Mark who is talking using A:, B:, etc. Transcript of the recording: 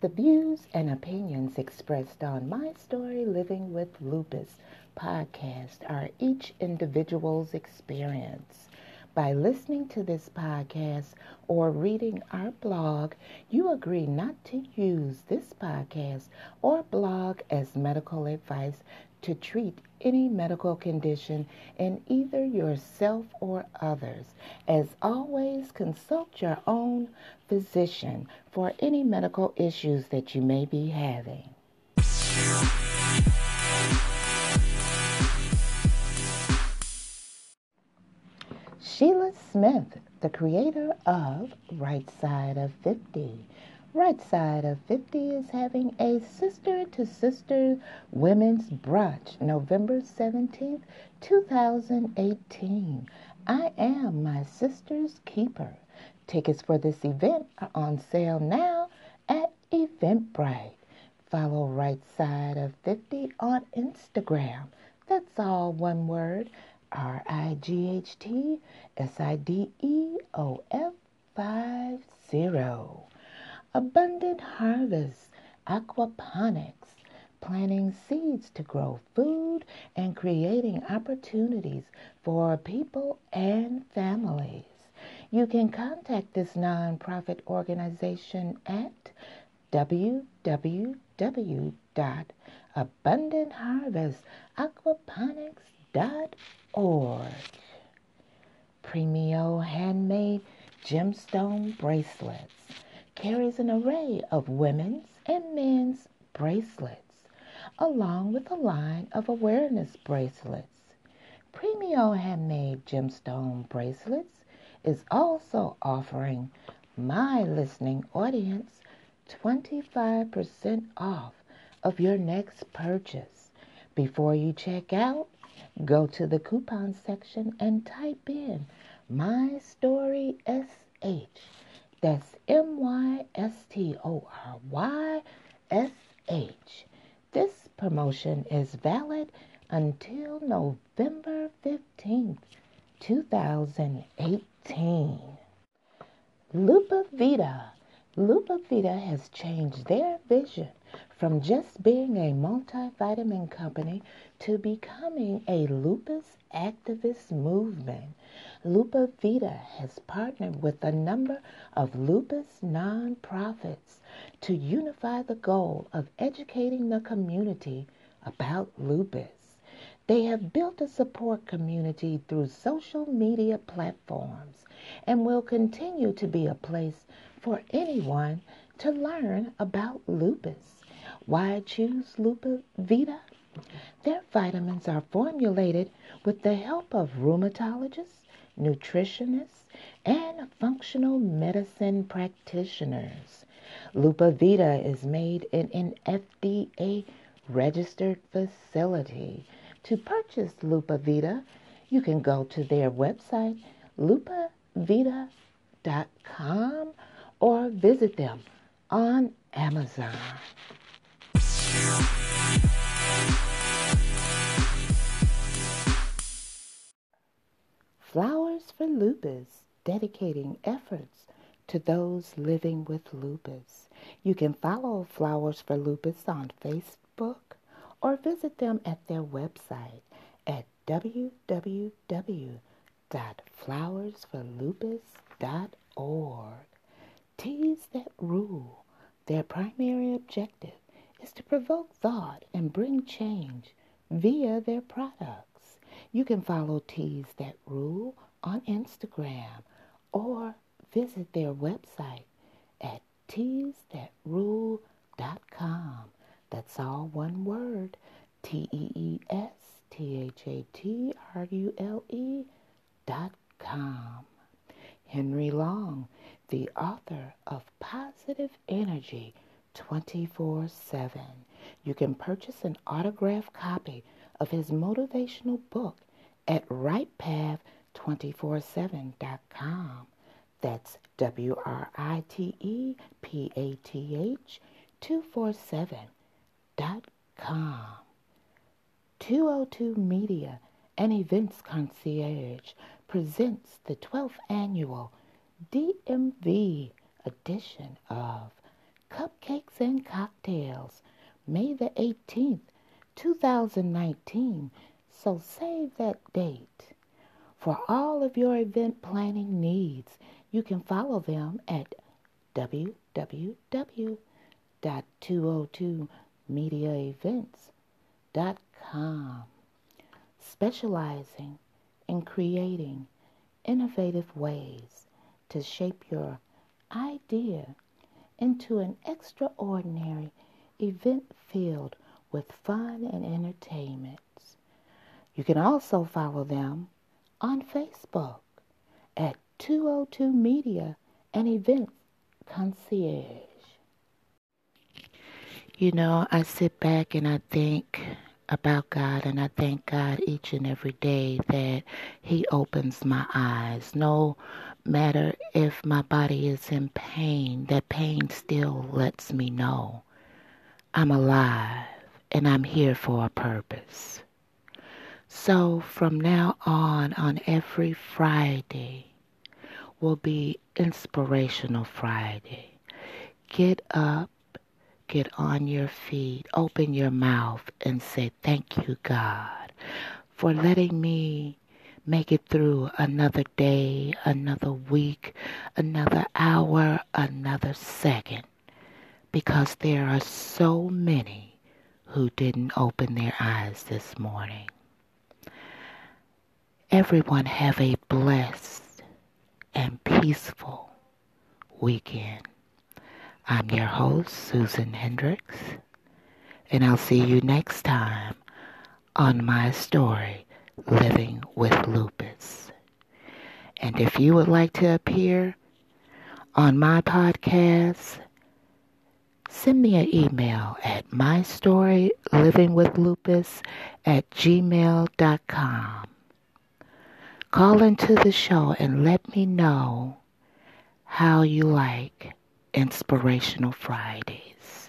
A: The views and opinions expressed on My Story Living with Lupus podcast are each individual's experience. By listening to this podcast or reading our blog, you agree not to use this podcast or blog as medical advice to treat any medical condition in either yourself or others. As always, consult your own physician for any medical issues that you may be having. Smith, the creator of Right Side of 50 Right Side of 50 is having a sister to sister women's brunch November 17th, 2018. I am my sister's keeper. Tickets for this event are on sale now at Eventbrite. Follow Right Side of 50 on Instagram. That's all one word R I G H T S I D E O F 50 abundant harvest, aquaponics, planting seeds to grow food and creating opportunities for people and families. You can contact this nonprofit organization at www.abundantharvestaquaponics.org. Premio handmade gemstone bracelets carries an array of women's and men's bracelets, along with a line of awareness bracelets. Premio Handmade Gemstone Bracelets is also offering my listening audience 25% off of your next purchase. Before you check out, go to the coupon section and type in My Story SH that's M Y S T O R Y S H. This promotion is valid until November 15th, 2018. Lupa Vita. Lupa Vita has changed their vision from just being a multivitamin company to becoming a lupus activist movement. Lupa Vita has partnered with a number of lupus nonprofits to unify the goal of educating the community about lupus. They have built a support community through social media platforms and will continue to be a place for anyone to learn about lupus. Why choose Lupa Vita? Their vitamins are formulated with the help of rheumatologists nutritionists, and functional medicine practitioners. Lupa Vita is made in an FDA registered facility. To purchase Lupa Vita, you can go to their website, lupavita.com, or visit them on Amazon. Flowers for Lupus, dedicating efforts to those living with lupus. You can follow Flowers for Lupus on Facebook or visit them at their website at www.flowersforlupus.org. Tees that rule. Their primary objective is to provoke thought and bring change via their products. You can follow Tees That Rule on Instagram or visit their website at teasthatrule.com. That's all one word T E E S T H A T R U L E dot com. Henry Long, the author of Positive Energy 24 7. You can purchase an autographed copy of his motivational book at writepath247.com. That's W R I T E P A T H 247.com. 202 Media and Events Concierge presents the 12th annual DMV edition of Cupcake cakes and cocktails, May the 18th, 2019. So save that date. For all of your event planning needs, you can follow them at www.202mediaevents.com, specializing in creating innovative ways to shape your idea into an extraordinary event filled with fun and entertainment. You can also follow them on Facebook at 202 Media and Event Concierge. You know, I sit back and I think about God and I thank God each and every day that He opens my eyes. No matter if my body is in pain, that pain still lets me know I'm alive and I'm here for a purpose. So from now on, on every Friday, will be Inspirational Friday. Get up, get on your feet, open your mouth, and say, Thank you, God, for letting me make it through another day, another week, another hour, another second. Because there are so many who didn't open their eyes this morning. Everyone have a blessed and peaceful weekend. I'm your host, Susan Hendrix, and I'll see you next time on my story, Living with Lupus. And if you would like to appear on my podcast, send me an email at mystorylivingwithlupus at gmail.com. Call into the show and let me know how you like Inspirational Fridays.